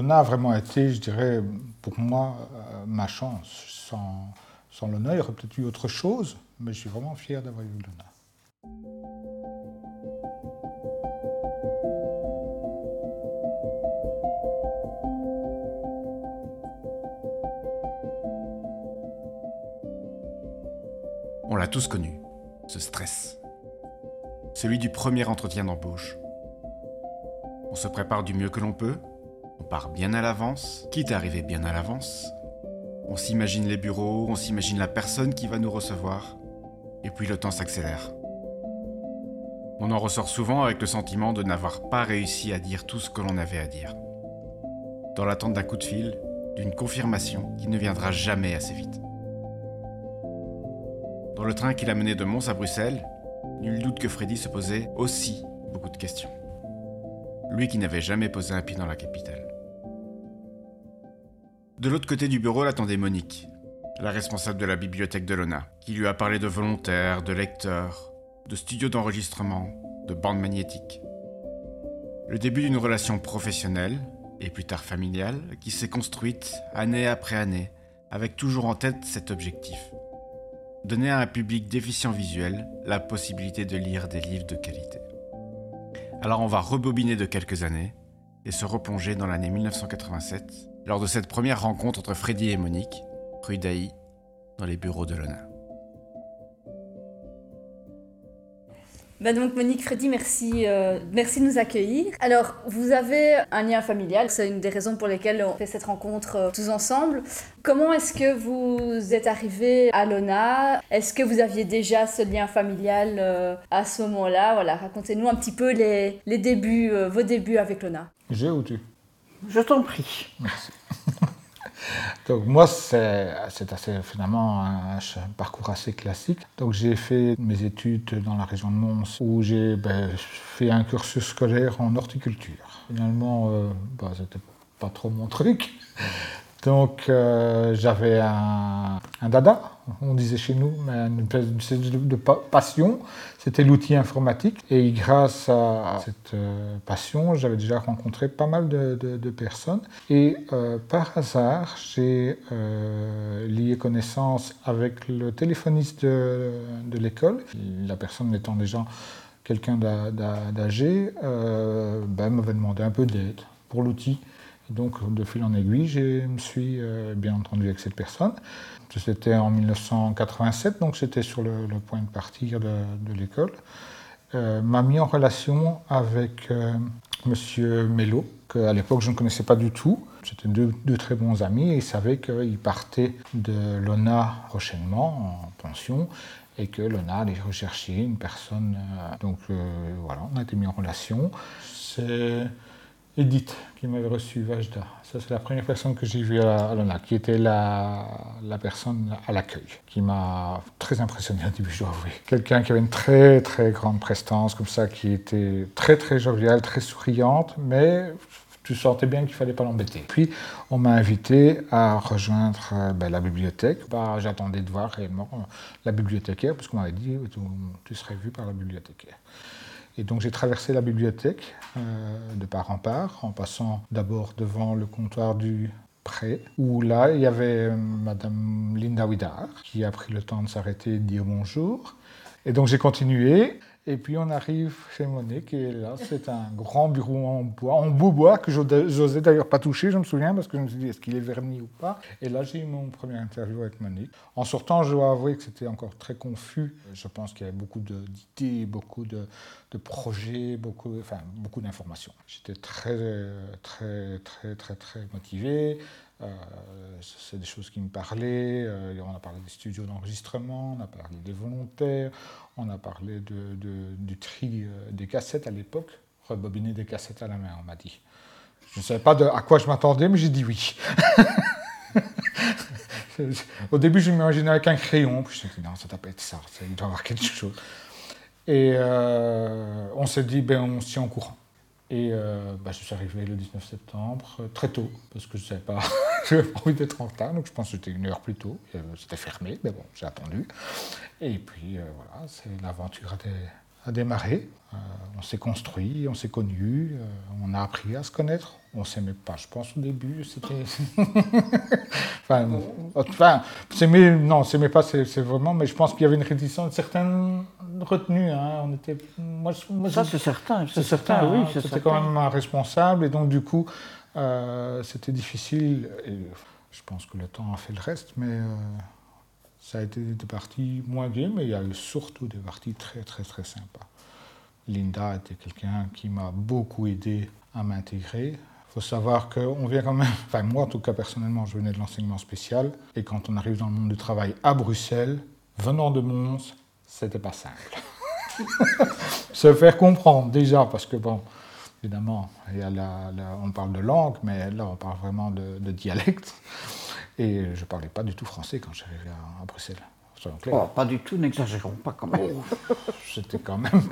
Lona a vraiment été, je dirais, pour moi, euh, ma chance. Sans, sans Lona, il y aurait peut-être eu autre chose, mais je suis vraiment fier d'avoir eu Lona. On l'a tous connu, ce stress. Celui du premier entretien d'embauche. On se prépare du mieux que l'on peut, on part bien à l'avance, quitte à arriver bien à l'avance. On s'imagine les bureaux, on s'imagine la personne qui va nous recevoir, et puis le temps s'accélère. On en ressort souvent avec le sentiment de n'avoir pas réussi à dire tout ce que l'on avait à dire. Dans l'attente d'un coup de fil, d'une confirmation qui ne viendra jamais assez vite. Dans le train qui l'a mené de Mons à Bruxelles, nul doute que Freddy se posait aussi beaucoup de questions. Lui qui n'avait jamais posé un pied dans la capitale. De l'autre côté du bureau l'attendait Monique, la responsable de la bibliothèque de Lona, qui lui a parlé de volontaires, de lecteurs, de studios d'enregistrement, de bandes magnétiques. Le début d'une relation professionnelle, et plus tard familiale, qui s'est construite année après année, avec toujours en tête cet objectif donner à un public déficient visuel la possibilité de lire des livres de qualité. Alors on va rebobiner de quelques années et se replonger dans l'année 1987, lors de cette première rencontre entre Freddy et Monique, rue d'Aï, dans les bureaux de l'ONA. Bah donc Monique Freddy, merci, euh, merci de nous accueillir. Alors, vous avez un lien familial, c'est une des raisons pour lesquelles on fait cette rencontre euh, tous ensemble. Comment est-ce que vous êtes arrivé à l'ONA? Est-ce que vous aviez déjà ce lien familial euh, à ce moment-là? Voilà, racontez-nous un petit peu les, les débuts, vos débuts avec l'ONA. J'ai ou tu Je t'en prie. Merci. Donc moi, c'est assez finalement un, parcours assez classique. Donc j'ai fait mes études dans la région de Mons, où j'ai ben, fait un cursus scolaire en horticulture. Finalement, euh, bah, c'était pas trop mon truc. Donc euh, j'avais un, dada, on disait chez nous, mais une espèce de, passion, c'était l'outil informatique. Et grâce à cette euh, passion, j'avais déjà rencontré pas mal de, personnes. Et euh, par hasard, j'ai lié connaissance avec le téléphoniste de, l'école, la personne étant déjà quelqu'un d'âgé, ben, m'avait demandé un peu d'aide pour l'outil. Donc, de fil en aiguille, je me suis euh, bien entendu avec cette personne. C'était en 1987, donc c'était sur le, point de partir de, l'école. Euh, m'a mis en relation avec euh, Monsieur Mello, qu'à l'époque je ne connaissais pas du tout. C'était deux, très bons amis et il savait qu'il partait de l'ONA prochainement en pension et que l'ONA allait rechercher une personne. donc voilà, on a été mis en relation. C'est Edith qui m'avait reçu Vajda. Ça, c'est la première personne que j'ai vue à l'ONA, qui était la, la personne à l'accueil, qui m'a très impressionné au début, je dois. Quelqu'un qui avait une très, très grande prestance, comme ça, qui était très, très joviale, très souriante, mais tu sentais bien qu'il fallait pas l'embêter. Puis, on m'a invité à rejoindre euh, ben, la bibliothèque. Bah, j'attendais de voir réellement la bibliothécaire, parce qu'on m'avait dit tu, tu serais vu par la bibliothécaire. Et donc j'ai traversé la bibliothèque euh, de part en part, en passant d'abord devant le comptoir du pré, où là il y avait euh, Madame Linda Widar, qui a pris le temps de s'arrêter et de dire bonjour. Et donc j'ai continué. Et puis on arrive chez Monique et là c'est un grand bureau en bois, en beau bois que j'osais d'ailleurs pas toucher, je me souviens, parce que je me suis dit est-ce qu'il est verni ou pas? Et là j'ai eu mon premier interview avec Monique. En sortant, je dois avouer que c'était encore très confus. Je pense qu'il y avait beaucoup d'idées, beaucoup de, projets, beaucoup, enfin beaucoup d'informations. J'étais très très très très très motivé. Euh, c'est des choses qui me parlaient. Euh, on a parlé des studios d'enregistrement, on a parlé des volontaires, on a parlé du tri euh, des cassettes à l'époque, rebobiner des cassettes à la main, on m'a dit. Je ne savais pas à quoi je m'attendais, mais j'ai dit oui. Au début, je m'imaginais avec un crayon, puis je me suis dit non, ça doit pas être ça, il doit y avoir quelque chose. Et on s'est dit, ben, on tient au courant. Et bah, je suis arrivé le 19 septembre, très tôt, parce que je ne savais pas, je n'avais pas envie d'être en retard, donc je pense que c'était une heure plus tôt. Euh, c'était fermé, mais bon, j'ai attendu. Et puis voilà, l'aventure a, démarré. on s'est construit, on s'est connu, on a appris à se connaître. on s'aimait pas, je pense, au début. C'était. enfin, enfin s'aimer, non, s'aimait pas, c'est vraiment, mais je pense qu'il y avait une réticence, une certaine retenue. Hein. On était, moi, Ça, c'est certain. C'est certain, oui. Hein. C'était quand même un responsable, et donc, du coup, euh, c'était difficile. Et je pense que le temps a fait le reste, mais euh, ça a été des parties moins bien, mais il y a surtout des parties très, très, très sympas. Linda était quelqu'un qui m'a beaucoup aidé à m'intégrer. Il faut savoir qu'on vient quand même, enfin moi en tout cas personnellement, je venais de l'enseignement spécial, et quand on arrive dans le monde du travail à Bruxelles, venant de Mons, c'était pas simple. Se faire comprendre déjà, parce que bon, évidemment, il y a on parle de langue, mais là on parle vraiment de, dialecte. Et je ne parlais pas du tout français quand j'arrivais à, à Bruxelles. Oh, pas du tout, n'exagérons pas quand même. Oh, c'était quand même,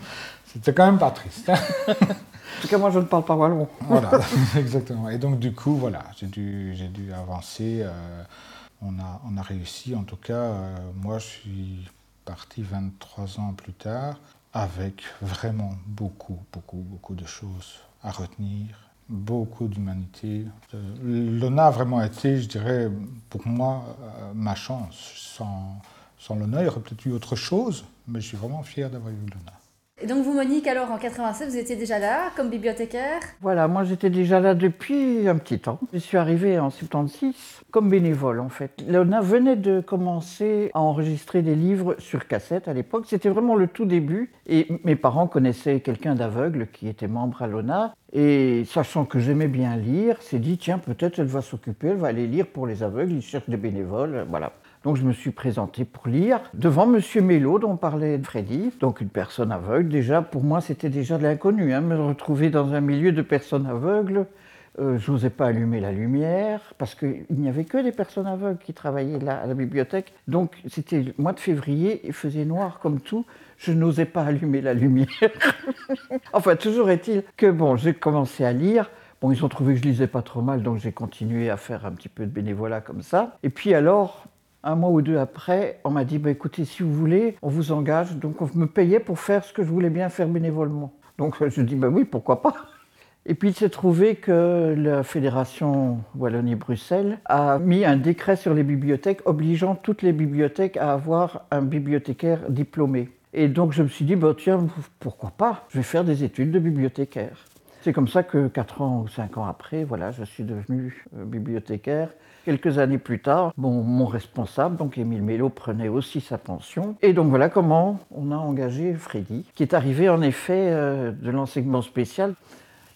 c'était quand même pas triste. Hein. en tout cas, moi, je ne parle pas wallon. voilà, exactement. Et donc, du coup, voilà, j'ai dû, j'ai dû avancer. Euh, on, a, on a réussi, en tout cas, euh, moi, je suis parti 23 ans plus tard avec vraiment beaucoup, beaucoup, beaucoup de choses à retenir, beaucoup d'humanité. Euh, L'ONA a vraiment été, je dirais, pour moi, ma chance. Sans, sans l'honneur, il y aurait peut-être eu autre chose, mais je suis vraiment fier d'avoir eu l'honneur. Et donc vous, Monique, alors en 87, vous étiez déjà là comme bibliothécaire Voilà, moi j'étais déjà là depuis un petit temps. Je suis arrivée en 76 comme bénévole en fait. L'ONA venait de commencer à enregistrer des livres sur cassette à l'époque. C'était vraiment le tout début. Et mes parents connaissaient quelqu'un d'aveugle qui était membre à l'ONA. Et sachant que j'aimais bien lire, s'est dit tiens peut-être elle va s'occuper, elle va aller lire pour les aveugles, ils cherchent des bénévoles, voilà. Donc je me suis présenté pour lire devant Monsieur Mello, dont parlait Freddy, donc une personne aveugle. Déjà, pour moi, c'était déjà de l'inconnu. Hein, me retrouver dans un milieu de personnes aveugles, euh, je n'osais pas allumer la lumière, parce qu'il n'y avait que des personnes aveugles qui travaillaient là à la bibliothèque. Donc c'était le mois de février, il faisait noir comme tout. Je n'osais pas allumer la lumière. enfin, toujours est-il que bon, j'ai commencé à lire. Bon, ils ont trouvé que je lisais pas trop mal, donc j'ai continué à faire un petit peu de bénévolat comme ça. Et puis alors, un mois ou deux après, on m'a dit bah, écoutez, si vous voulez, on vous engage. Donc on me payait pour faire ce que je voulais bien faire bénévolement. Donc je dis bah oui, pourquoi pas. Et puis il s'est trouvé que la Fédération Wallonie-Bruxelles a mis un décret sur les bibliothèques obligeant toutes les bibliothèques à avoir un bibliothécaire diplômé. Et donc je me suis dit, bah, tiens, pourquoi pas Je vais faire des études de bibliothécaire. C'est comme ça que 4 ans ou 5 ans après, voilà, je suis devenu euh, bibliothécaire. Quelques années plus tard, mon responsable, donc Émile Mello, prenait aussi sa pension. Et donc voilà comment on a engagé Freddy, qui est arrivé en effet euh, de l'enseignement spécial.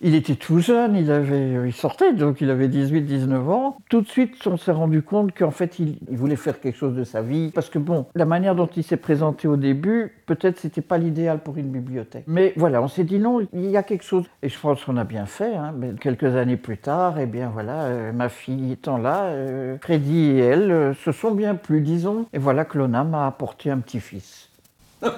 Il était tout jeune, il, avait, il sortait, donc il avait 18-19 ans. Tout de suite, on s'est rendu compte qu'en fait, il, voulait faire quelque chose de sa vie. Parce que bon, la manière dont il s'est présenté au début, peut-être c'était pas l'idéal pour une bibliothèque. Mais voilà, on s'est dit non, il y a quelque chose. Et je pense qu'on a bien fait. Hein. Mais quelques années plus tard, eh bien voilà, euh, ma fille étant là, euh, Freddy et elle euh, se sont bien plus, disons. Et voilà que Lona m'a apporté un petit-fils.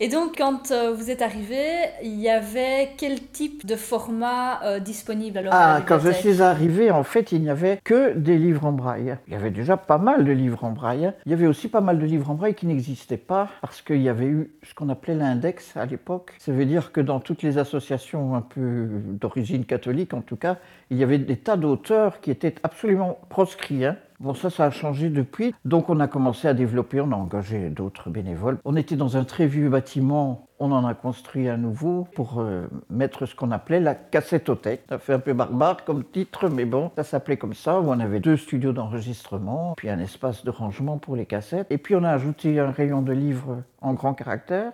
Et donc, quand euh, vous êtes arrivé, il y avait quel type de format euh, disponible alors Ah, quand je suis arrivé, en fait, il n'y avait que des livres en braille. Il y avait déjà pas mal de livres en braille. Il y avait aussi pas mal de livres en braille qui n'existaient pas parce qu'il y avait eu ce qu'on appelait l'index à l'époque. Ça veut dire que dans toutes les associations un peu d'origine catholique, en tout cas, il y avait des tas d'auteurs qui étaient absolument proscrits. Hein. Bon, ça, ça a changé depuis. Donc, on a commencé à développer, on a engagé d'autres bénévoles. On était dans un très vieux bâtiment, on en a construit un nouveau pour euh, mettre ce qu'on appelait la cassettothèque. Ça fait un peu barbare comme titre, mais bon, ça s'appelait comme ça, où on avait deux studios d'enregistrement, puis un espace de rangement pour les cassettes. Et puis, on a ajouté un rayon de livres en grand caractère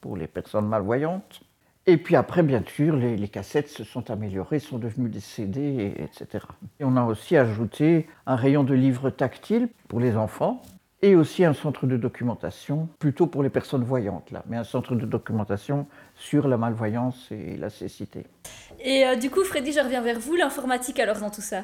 pour les personnes malvoyantes. Et puis après, bien sûr, les, cassettes se sont améliorées, sont devenues des CD, etc. Et on a aussi ajouté un rayon de livres tactiles pour les enfants et aussi un centre de documentation, plutôt pour les personnes voyantes, là, mais un centre de documentation sur la malvoyance et la cécité. Et euh, du coup, Freddy, je reviens vers vous, l'informatique alors dans tout ça?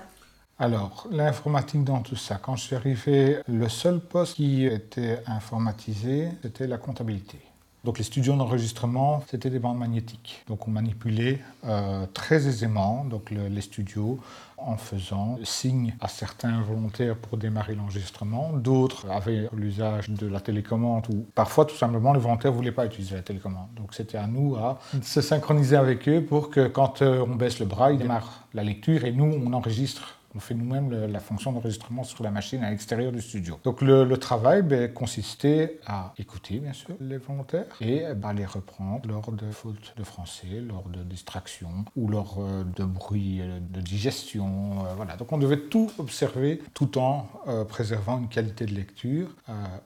Alors, l'informatique dans tout ça, quand je suis arrivé, le seul poste qui était informatisé, c'était la comptabilité. Donc les studios d'enregistrement, c'était des bandes magnétiques. Donc on manipulait euh, très aisément donc les studios en faisant signe à certains volontaires pour démarrer l'enregistrement. D'autres avaient l'usage de la télécommande ou parfois tout simplement les volontaires ne voulaient pas utiliser la télécommande. Donc c'était à nous à se synchroniser avec eux pour que quand euh, on baisse le bras, ils démarrent la lecture et nous on enregistre on fait nous-mêmes la fonction d'enregistrement sur la machine à l'extérieur du studio. Donc le, travail ben, consistait à écouter, bien sûr, les volontaires et ben, les reprendre lors de fautes de français, lors de distractions ou lors euh, de bruit euh, de digestion. Euh, voilà. Donc on devait tout observer tout en préservant une qualité de lecture,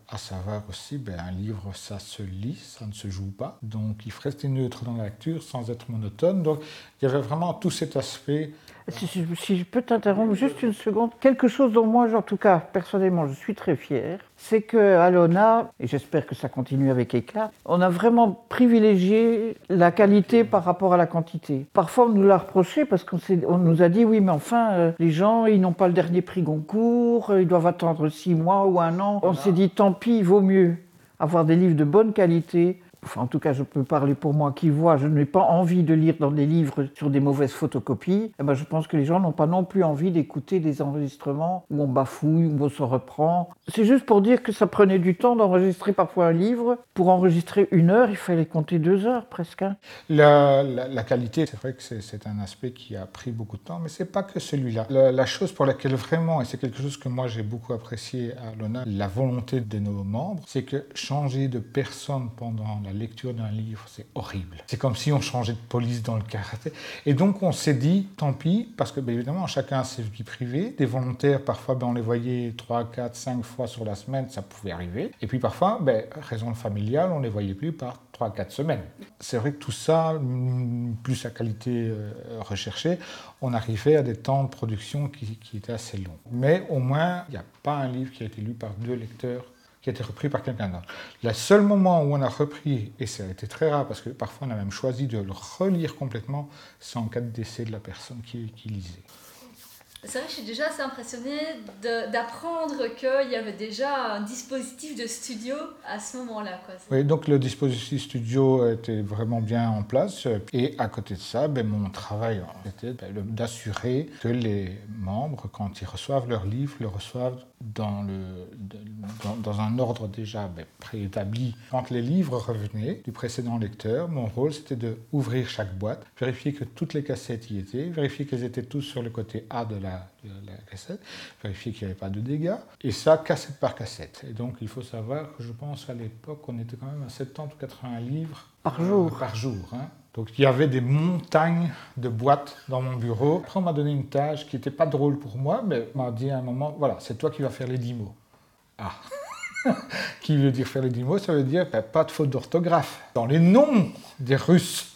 à savoir aussi, ben, un livre, ça se lit, ça ne se joue pas. Donc il faut rester neutre dans la lecture sans être monotone. Donc il y avait vraiment tout cet aspect si, je peux t'interrompre juste une seconde, quelque chose dont moi, en tout cas, personnellement, je suis très fier, c'est qu'à l'ONA, et j'espère que ça continue avec éclat, on a vraiment privilégié la qualité par rapport à la quantité. Parfois, on nous l'a reproché parce qu'on nous a dit oui, mais enfin, euh, les gens, ils n'ont pas le dernier prix Goncourt, ils doivent attendre six mois ou un an. On s'est dit tant pis, il vaut mieux avoir des livres de bonne qualité en tout cas je peux parler pour moi qui vois, je n'ai pas envie de lire dans des livres sur des mauvaises photocopies, eh ben, je pense que les gens n'ont pas non plus envie d'écouter des enregistrements où on bafouille, où on se reprend. C'est juste pour dire que ça prenait du temps d'enregistrer parfois un livre. Pour enregistrer une heure, il fallait compter deux heures presque. Hein. La, qualité, c'est vrai que c'est un aspect qui a pris beaucoup de temps, mais c'est pas que celui-là. La, la, chose pour laquelle vraiment, et c'est quelque chose que moi j'ai beaucoup apprécié à l'ONA, la volonté de nos membres, c'est que changer de personne pendant la lecture d'un livre, c'est horrible. C'est comme si on changeait de police dans le karaté. Et donc on s'est dit, tant pis, parce que bien évidemment, chacun a ses vies privées. Des volontaires, parfois, ben, on les voyait 3, 4, 5 fois sur la semaine, ça pouvait arriver. Et puis parfois, ben, raison familiale, on les voyait plus par 3, 4 semaines. C'est vrai que tout ça, plus la qualité euh, recherchée, on arrivait à des temps de production qui étaient assez longs. Mais au moins, il n'y a pas un livre qui a été lu par deux lecteurs qui a été repris par quelqu'un d'autre. Le seul moment où on a repris, et ça a été très rare parce que parfois on a même choisi de le relire complètement, c'est en cas de décès de la personne qui, qui lisait. C'est vrai que je suis déjà assez impressionnée d'apprendre qu'il y avait déjà un dispositif de studio à ce moment-là. Oui, donc le dispositif studio était vraiment bien en place. Et à côté de ça, ben, mon travail était ben, d'assurer que les membres, quand ils reçoivent leur livre, le reçoivent dans, le, dans, un ordre déjà ben, préétabli. Quand les livres revenaient du précédent lecteur, mon rôle c'était de ouvrir chaque boîte, vérifier que toutes les cassettes y étaient, vérifier qu'elles étaient tous sur le côté A de la, cassette, vérifier qu'il n'y avait pas de dégâts, et ça cassette par cassette. Et donc il faut savoir que je pense à l'époque on était quand même à 70 ou 80 livres par jour. par jour hein. Donc il y avait des montagnes de boîtes dans mon bureau. Après, on m'a donné une tâche qui n'était pas drôle pour moi, mais on m'a dit à un moment, voilà, c'est toi qui vas faire les dix mots. Ah Qui veut dire faire les dix mots Ça veut dire ben, pas de faute d'orthographe dans les noms des Russes.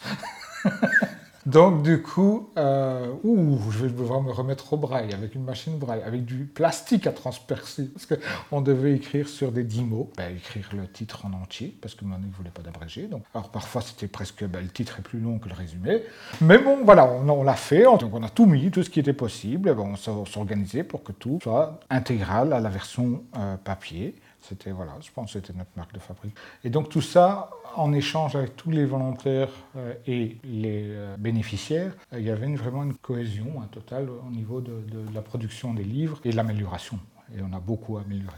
Donc du coup, euh, je vais devoir me remettre au braille avec une machine braille, avec du plastique à transpercer, parce qu'on devait écrire sur des dix mots, ben, écrire le titre en entier, parce que Monique ne voulait pas d'abrégé. Donc, alors parfois c'était presque, ben, le titre est plus long que le résumé, mais bon, voilà, on, l'a fait, donc on a tout mis, tout ce qui était possible, ben, on s'organisait pour que tout soit intégral à la version euh, papier. C'était, voilà, je pense que c'était notre marque de fabrique. Et donc tout ça, en échange avec tous les volontaires euh, et les euh, bénéficiaires, euh, il y avait vraiment une cohésion, un total au niveau de, la production des livres et de l'amélioration. Et on a beaucoup amélioré.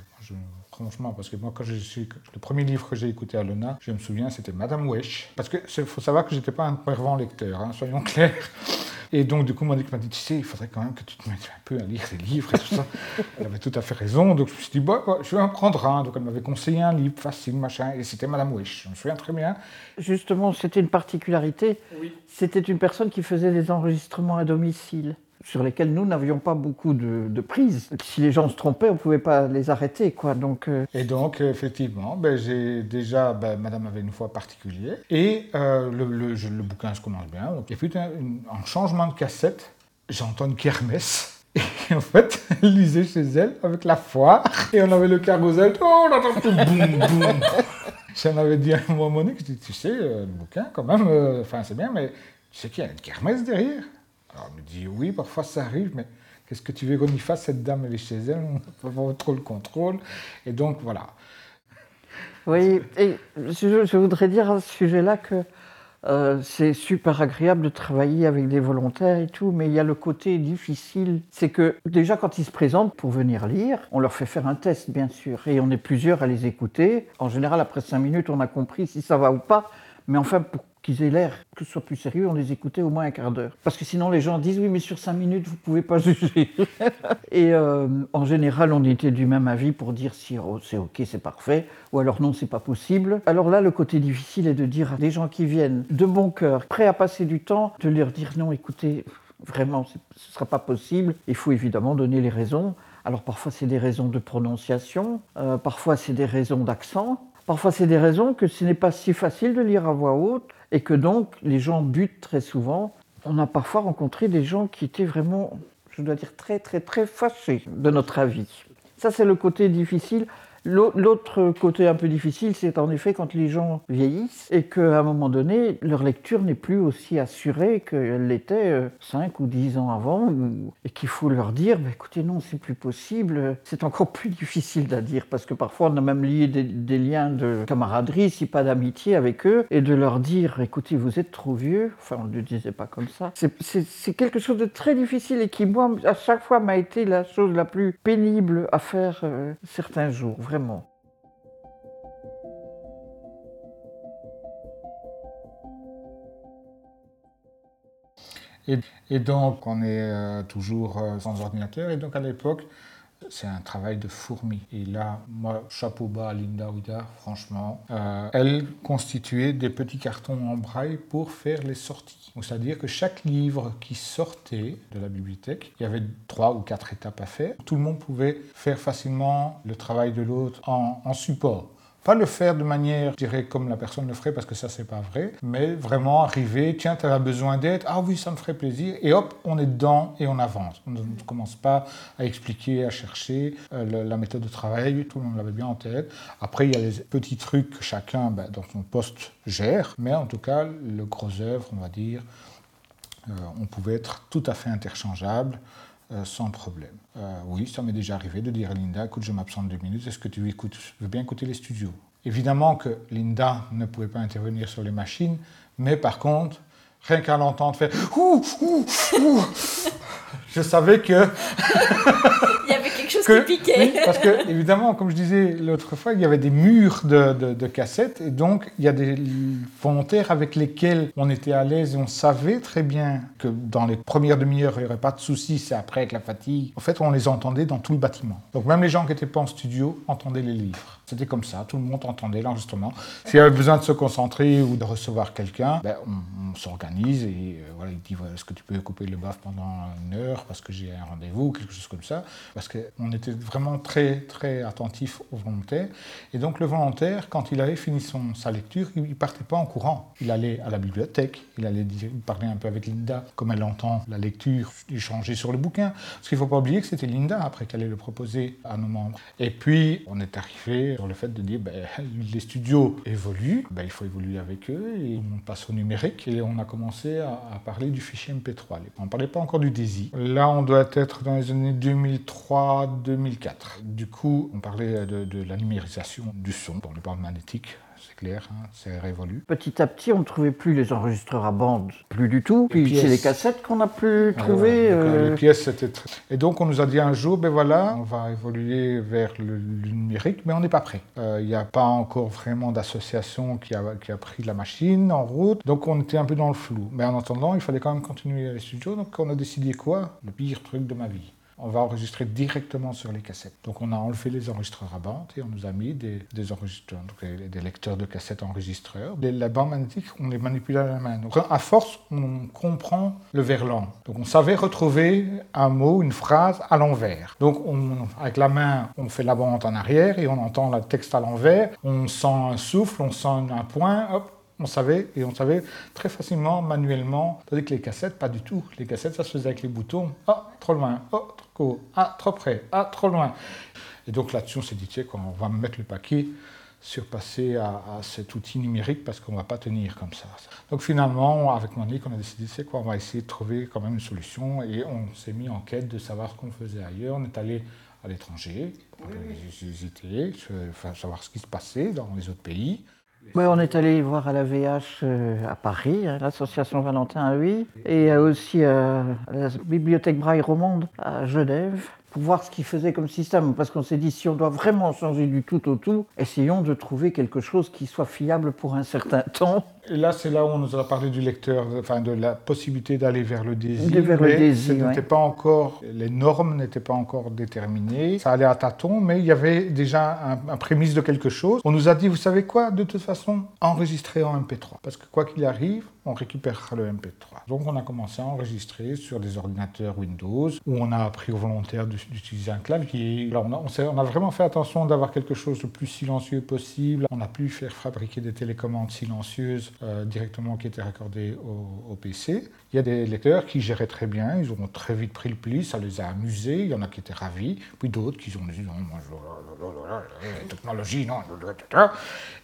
franchement, parce que moi, quand je suis, le premier livre que j'ai écouté à l'ONA, je me souviens, c'était Madame Wesh. Parce qu'il faut savoir que je n'étais pas un fervent lecteur, hein, soyons clairs. Et donc, du coup, Monique m'a dit, tu sais, il faudrait quand même que tu te mettes un peu à lire des livres et tout ça. elle avait tout à fait raison. Donc, je me suis dit, bah, bah, je vais en prendre un. Donc, elle m'avait conseillé un livre facile, machin. Et c'était Madame Wesh. Je me souviens très bien. Justement, c'était une particularité. Oui. C'était une personne qui faisait des enregistrements à domicile sur lesquels nous n'avions pas beaucoup de, de prise. Si les gens se trompaient, on ne pouvait pas les arrêter. Quoi. Donc, euh, Et donc, effectivement, ben, j'ai déjà, ben, Madame avait une foi particulière, et euh, le, bouquin se commence bien. Donc, et puis, un, changement de cassette, j'entends une kermesse. Et en fait, elle lisait chez elle avec la foire, et on avait le cargozel, oh, on entend tout boum, boum. J'en avais dit un moment Monique, je dis, tu sais, euh, le bouquin, quand même, enfin, c'est bien, mais tu sais qu'il y a une kermesse derrière alors elle me dit oui, parfois ça arrive, mais qu'est-ce que tu veux qu'on y fasse Cette dame, elle est chez elle, on n'a pas trop le contrôle. Et donc voilà. Oui, et je, voudrais dire à ce sujet-là que euh, c'est super agréable de travailler avec des volontaires et tout, mais il y a le côté difficile. C'est que déjà quand ils se présentent pour venir lire, on leur fait faire un test bien sûr, et on est plusieurs à les écouter. En général, après cinq minutes, on a compris si ça va ou pas. Mais enfin, pour qu'ils aient l'air que ce soit plus sérieux, on les écoutait au moins un quart d'heure. Parce que sinon, les gens disent oui, mais sur cinq minutes, vous pouvez pas juger. et euh, en général, on était du même avis pour dire si oh, c'est ok, c'est parfait, ou alors non, c'est pas possible. Alors là, le côté difficile est de dire à des gens qui viennent de bon cœur, prêts à passer du temps, de leur dire non, écoutez, vraiment, ce sera pas possible. Il faut évidemment donner les raisons. Alors parfois, c'est des raisons de prononciation, euh, parfois, c'est des raisons d'accent. Parfois, c'est des raisons que ce n'est pas si facile de lire à voix haute et que donc les gens butent très souvent. On a parfois rencontré des gens qui étaient vraiment, je dois dire, très, très, très fâchés de notre avis. Ça, c'est le côté difficile. L'autre côté un peu difficile, c'est en effet quand les gens vieillissent et qu'à un moment donné, leur lecture n'est plus aussi assurée qu'elle l'était 5 euh, ou 10 ans avant, et qu'il faut leur dire, bah, écoutez, non, c'est plus possible. C'est encore plus difficile à dire parce que parfois on a même lié des, liens de camaraderie, si pas d'amitié avec eux, et de leur dire, écoutez, vous êtes trop vieux. Enfin, on ne le disait pas comme ça. C'est quelque chose de très difficile et qui, moi, à chaque fois m'a été la chose la plus pénible à faire euh, certains jours. Et, donc, on est euh, toujours euh, sans ordinateur. Et donc, à l'époque, c'est un travail de fourmi. Et là, moi, chapeau bas à Linda Ouida, franchement. Euh, elle constituait des petits cartons en braille pour faire les sorties. C'est-à-dire que chaque livre qui sortait de la bibliothèque, il y avait trois ou quatre étapes à faire. Tout le monde pouvait faire facilement le travail de l'autre en support. Pas le faire de manière, je dirais, comme la personne le ferait, parce que ça, c'est pas vrai, mais vraiment arriver, tiens, tu as besoin d'aide, ah oui, ça me ferait plaisir, et hop, on est dedans et on avance. On ne commence pas à expliquer, à chercher euh, la méthode de travail, tout le monde l'avait bien en tête. Après, il y a les petits trucs que chacun, ben, dans son poste, gère, mais en tout cas, le gros œuvre, on va dire, euh, on pouvait être tout à fait interchangeable. Euh, sans problème. Euh, oui, ça m'est déjà arrivé de dire à Linda, écoute, je m'absente deux minutes, est-ce que tu écoutes, veux bien écouter les studios Évidemment que Linda ne pouvait pas intervenir sur les machines, mais par contre, rien qu'à l'entendre faire ouh, ouh, ouh, je savais que parce que, évidemment, comme je disais l'autre fois, il y avait des murs de, cassettes, et donc il y a des volontaires avec lesquels on était à l'aise et on savait très bien que dans les premières demi-heures, il n'y aurait pas de soucis, c'est après avec la fatigue. En fait, on les entendait dans tout le bâtiment. Donc même les gens qui n'étaient pas en studio entendaient les livres. C'était comme ça, tout le monde entendait l'enregistrement. S'il y avait besoin de se concentrer ou de recevoir quelqu'un, ben, on, s'organise et euh, voilà, il dit est-ce que tu peux couper le baf pendant une heure parce que j'ai un rendez-vous, quelque chose comme ça. Parce qu'on était vraiment très, très attentif aux volontaires. Et donc le volontaire, quand il avait fini son, sa lecture, il ne partait pas en courant. Il allait à la bibliothèque, il allait parler un peu avec Linda, comme elle entend la lecture, échanger sur le bouquin. Parce qu'il ne faut pas oublier que c'était Linda après qu'elle allait le proposer à nos membres. Et puis on est arrivé le fait de dire ben, les studios évoluent, ben, il faut évoluer avec eux et on passe au numérique et on a commencé à, parler du fichier MP3. On ne parlait pas encore du DAISY. Là, on doit être dans les années 2003-2004. Du coup, on parlait de, la numérisation du son dans les bandes magnétiques c'est clair, hein, c'est révolu. Petit à petit, on ne trouvait plus les enregistreurs à bande, plus du tout. Puis c'est les cassettes qu'on a pu trouver. Euh, les pièces, c'était très... Et donc on nous a dit un jour, ben voilà, on va évoluer vers le, numérique, mais on n'est pas prêt. Euh, il n'y a pas encore vraiment d'association qui a, qui a pris la machine en route, donc on était un peu dans le flou. Mais en attendant, il fallait quand même continuer les studios, donc on a décidé quoi? Le pire truc de ma vie on va enregistrer directement sur les cassettes. Donc on a enlevé les enregistreurs à bande et on nous a mis des, des enregistreurs, des, lecteurs de cassettes enregistreurs. Les, la bande magnétique, on les manipule à la main. Donc à force, on comprend le verlan. Donc on savait retrouver un mot, une phrase à l'envers. Donc on, avec la main, on fait la bande en arrière et on entend le texte à l'envers. On sent un souffle, on sent un point, hop, on savait, et on savait très facilement, manuellement, tandis que les cassettes, pas du tout. Les cassettes, ça se faisait avec les boutons. Ah, trop loin. Oh, trop court. Ah, trop près. Ah, trop loin. Et donc là-dessus, on s'est dit, tiens, on va mettre le paquet sur passer à, cet outil numérique parce qu'on ne va pas tenir comme ça. Donc finalement, avec Monique, on a décidé, c'est quoi, on va essayer de trouver quand même une solution et on s'est mis en quête de savoir ce qu'on faisait ailleurs. On est allé à l'étranger, visiter, savoir ce qui se passait dans les autres pays. Oui, on est allé voir à la VH euh, à Paris, à l'association Valentin à lui, et aussi à la bibliothèque Braille Romande à Genève pour voir ce qu'ils faisaient comme système, parce qu'on s'est dit si on doit vraiment changer du tout au tout, essayons de trouver quelque chose qui soit fiable pour un certain temps. Et là, c'est là où on nous a parlé du lecteur, enfin de la possibilité d'aller vers le désir. vers le désir, n'était pas encore, les normes n'étaient pas encore déterminées. Ça allait à tâtons, mais il y avait déjà un, un, prémisse de quelque chose. On nous a dit, vous savez quoi, de toute façon, enregistrer en MP3, parce que quoi qu'il arrive, on récupérera le MP3. Donc on a commencé à enregistrer sur des ordinateurs Windows, où on a appris aux volontaires d'utiliser un clavier. Là, on, a, on, a, vraiment fait attention d'avoir quelque chose le plus silencieux possible. On a pu faire fabriquer des télécommandes silencieuses euh, directement qui étaient raccordées au, PC. Il y a des lecteurs qui géraient très bien, ils ont très vite pris le pli, ça les a amusés, il y en a qui étaient ravis, puis d'autres qui ont dit non, moi, je, technologie, non,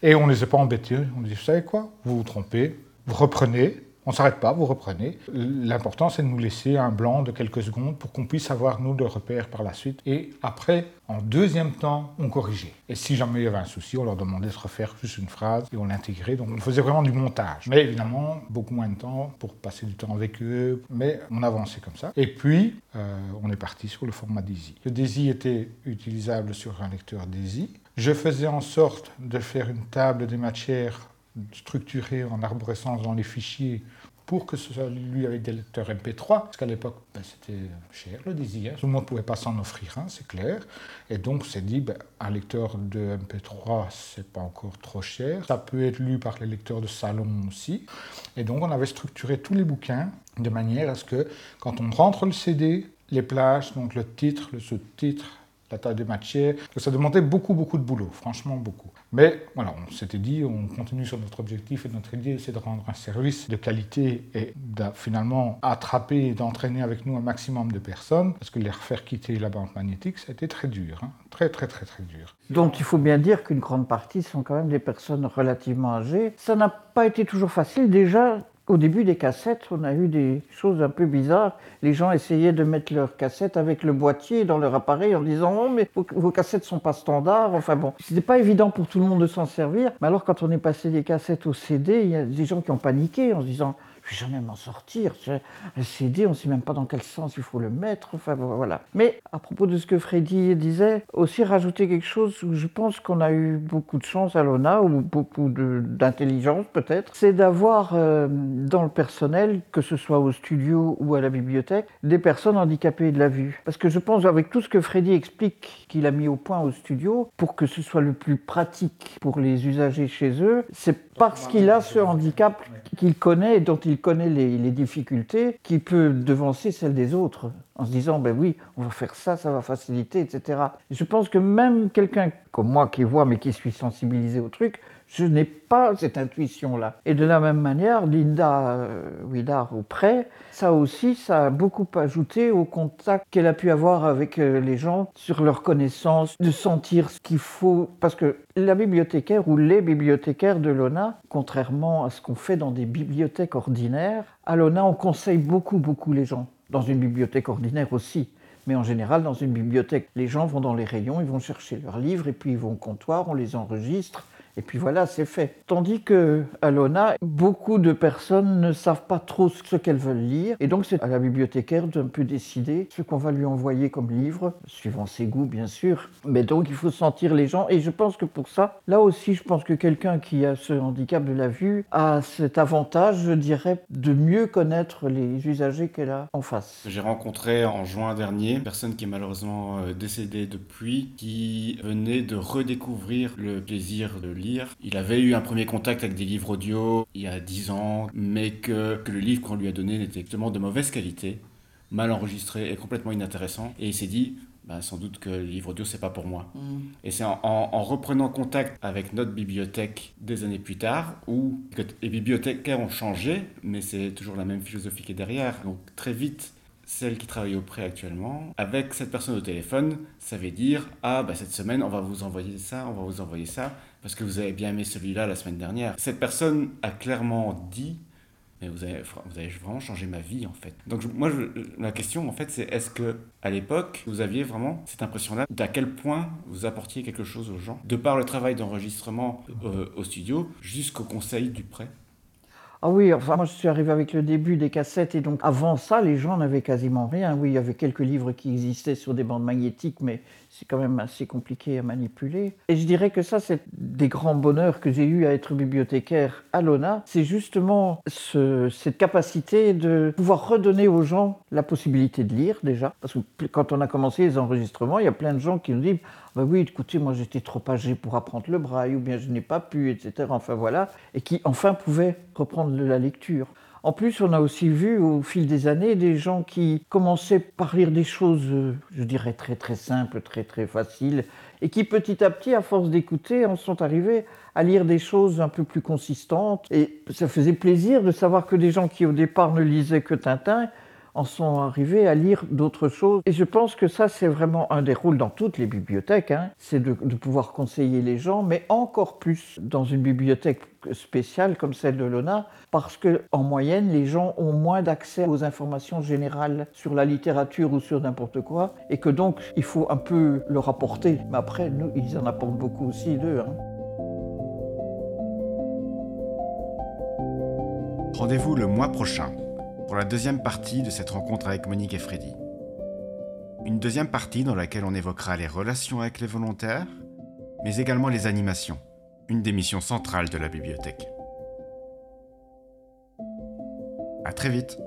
et on ne les a pas embêtés. On dit, vous savez quoi, vous vous trompez, vous reprenez, on ne s'arrête pas, vous reprenez. L'important, c'est de nous laisser un blanc de quelques secondes pour qu'on puisse avoir, nous, de repères par la suite. Et après, en deuxième temps, on corrigeait. Et si jamais il y avait un souci, on leur demandait de refaire juste une phrase et on l'intégrait. Donc on faisait vraiment du montage. Mais évidemment, beaucoup moins de temps pour passer du temps avec eux. Mais on avançait comme ça. Et puis, euh, on est parti sur le format DAISY. Le DAISY était utilisable sur un lecteur DAISY. Je faisais en sorte de faire une table des matières structuré en arborescence dans les fichiers pour que ce soit lui avec des lecteurs MP3, parce qu'à l'époque, ben, c'était cher le désir, tout le monde ne pouvait pas s'en offrir un, c'est clair. Et donc, on s'est dit, ben, un lecteur de MP3, c'est pas encore trop cher. Ça peut être lu par les lecteurs de salon aussi. Et donc, on avait structuré tous les bouquins de manière à ce que, quand on rentre le CD, les plages, donc le titre, le sous-titre, la taille de matière, ça demandait beaucoup, beaucoup de boulot, franchement beaucoup. Mais voilà, on s'était dit, on continue sur notre objectif et notre idée, c'est de rendre un service de qualité et de finalement attraper et d'entraîner avec nous un maximum de personnes, parce que les refaire quitter la bande magnétique, ça a été très dur, hein. très très très très dur. Donc il faut bien dire qu'une grande partie sont quand même des personnes relativement âgées. Ça n'a pas été toujours facile déjà au début des cassettes, on a eu des choses un peu bizarres. Les gens essayaient de mettre leurs cassettes avec le boîtier dans leur appareil en disant Oh, mais vos, cassettes cassettes sont pas standards. Enfin bon, c'était pas évident pour tout le monde de s'en servir. Mais alors, quand on est passé des cassettes au CD, il y a des gens qui ont paniqué en se disant vais jamais m'en sortir. Un CD, on ne sait même pas dans quel sens il faut le mettre. Enfin, voilà. Mais à propos de ce que Freddy disait, aussi rajouter quelque chose où je pense qu'on a eu beaucoup de chance à l'ONA, ou beaucoup d'intelligence peut-être, c'est d'avoir euh, dans le personnel, que ce soit au studio ou à la bibliothèque, des personnes handicapées de la vue. Parce que je pense, avec tout ce que Freddy explique qu'il a mis au point au studio, pour que ce soit le plus pratique pour les usagers chez eux, c'est parce qu'il a ce handicap qu'il connaît et dont il connaît les, difficultés, qui peut devancer celles des autres, en se disant, ben oui, on va faire ça, ça va faciliter, etc. Je pense que même quelqu'un comme moi qui voit, mais qui suis sensibilisé au truc, je n'ai pas cette intuition-là. Et de la même manière, Linda euh, auprès, ça aussi, ça a beaucoup ajouté au contact qu'elle a pu avoir avec euh, les gens sur leur connaissance, de sentir ce qu'il faut. Parce que la bibliothécaire ou les bibliothécaires de l'ONA, contrairement à ce qu'on fait dans des bibliothèques ordinaires, à l'ONA, on conseille beaucoup, beaucoup les gens. Dans une bibliothèque ordinaire aussi. Mais en général, dans une bibliothèque, les gens vont dans les rayons, ils vont chercher leurs livres et puis ils vont au comptoir, on les enregistre et puis voilà, c'est fait. Tandis que à l'ONA, beaucoup de personnes ne savent pas trop ce qu'elles veulent lire. Et donc c'est à la bibliothécaire d'un peu décider ce qu'on va lui envoyer comme livre, suivant ses goûts bien sûr. Mais donc il faut sentir les gens. Et je pense que pour ça, là aussi, je pense que quelqu'un qui a ce handicap de la vue a cet avantage, je dirais, de mieux connaître les usagers qu'elle a en face. J'ai rencontré en juin dernier une personne qui est malheureusement euh, décédée depuis, qui venait de redécouvrir le plaisir de lire il avait eu un premier contact avec des livres audio il y a 10 ans, mais que, le livre qu'on lui a donné n'était exactement de mauvaise qualité, mal enregistré et complètement inintéressant. Et il s'est dit, bah, sans doute que le livre audio, c'est pas pour moi. Mm. Et c'est en, reprenant contact avec notre bibliothèque des années plus tard, où les bibliothécaires ont changé, mais c'est toujours la même philosophie qui est derrière. Donc très vite, celle qui travaille auprès actuellement, avec cette personne au téléphone, ça veut dire Ah, bah, cette semaine, on va vous envoyer ça, on va vous envoyer ça, parce que vous avez bien aimé celui-là la semaine dernière. Cette personne a clairement dit mais vous avez, vous avez vraiment changé ma vie en fait. Donc moi, la question en fait, c'est est-ce que à l'époque, vous aviez vraiment cette impression-là d'à quel point vous apportiez quelque chose aux gens, de par le travail d'enregistrement euh, au studio jusqu'au conseil du prêt? Ah oui, enfin moi je suis arrivé avec le début des cassettes et donc avant ça les gens n'avaient quasiment rien. Oui, il y avait quelques livres qui existaient sur des bandes magnétiques, mais c'est quand même assez compliqué à manipuler. Et je dirais que ça, c'est des grands bonheurs que j'ai eu à être bibliothécaire à l'ONA. C'est justement cette capacité de pouvoir redonner aux gens la possibilité de lire déjà. Parce que quand on a commencé les enregistrements, il y a plein de gens qui nous disent bah oui, écoutez, moi j'étais trop âgé pour apprendre le braille, ou bien je n'ai pas pu, etc. Enfin voilà, et qui enfin pouvaient reprendre la lecture. En plus, on a aussi vu au fil des années des gens qui commençaient par lire des choses, euh, je dirais, très très simples, très très faciles, et qui petit à petit, à force d'écouter, en sont arrivés à lire des choses un peu plus consistantes. Et ça faisait plaisir de savoir que des gens qui au départ ne lisaient que Tintin en sont arrivés à lire d'autres choses. Et je pense que ça, c'est vraiment un des rôles dans toutes les bibliothèques, hein. c'est de, pouvoir conseiller les gens, mais encore plus dans une bibliothèque spéciale comme celle de l'ONA, parce que en moyenne, les gens ont moins d'accès aux informations générales sur la littérature ou sur n'importe quoi, et que donc il faut un peu leur apporter. Mais après, nous, ils en apportent beaucoup aussi d'eux. Hein. Rendez-vous le mois prochain pour la deuxième partie de cette rencontre avec Monique et Freddy. Une deuxième partie dans laquelle on évoquera les relations avec les volontaires, mais également les animations, une des missions centrales de la bibliothèque. À très vite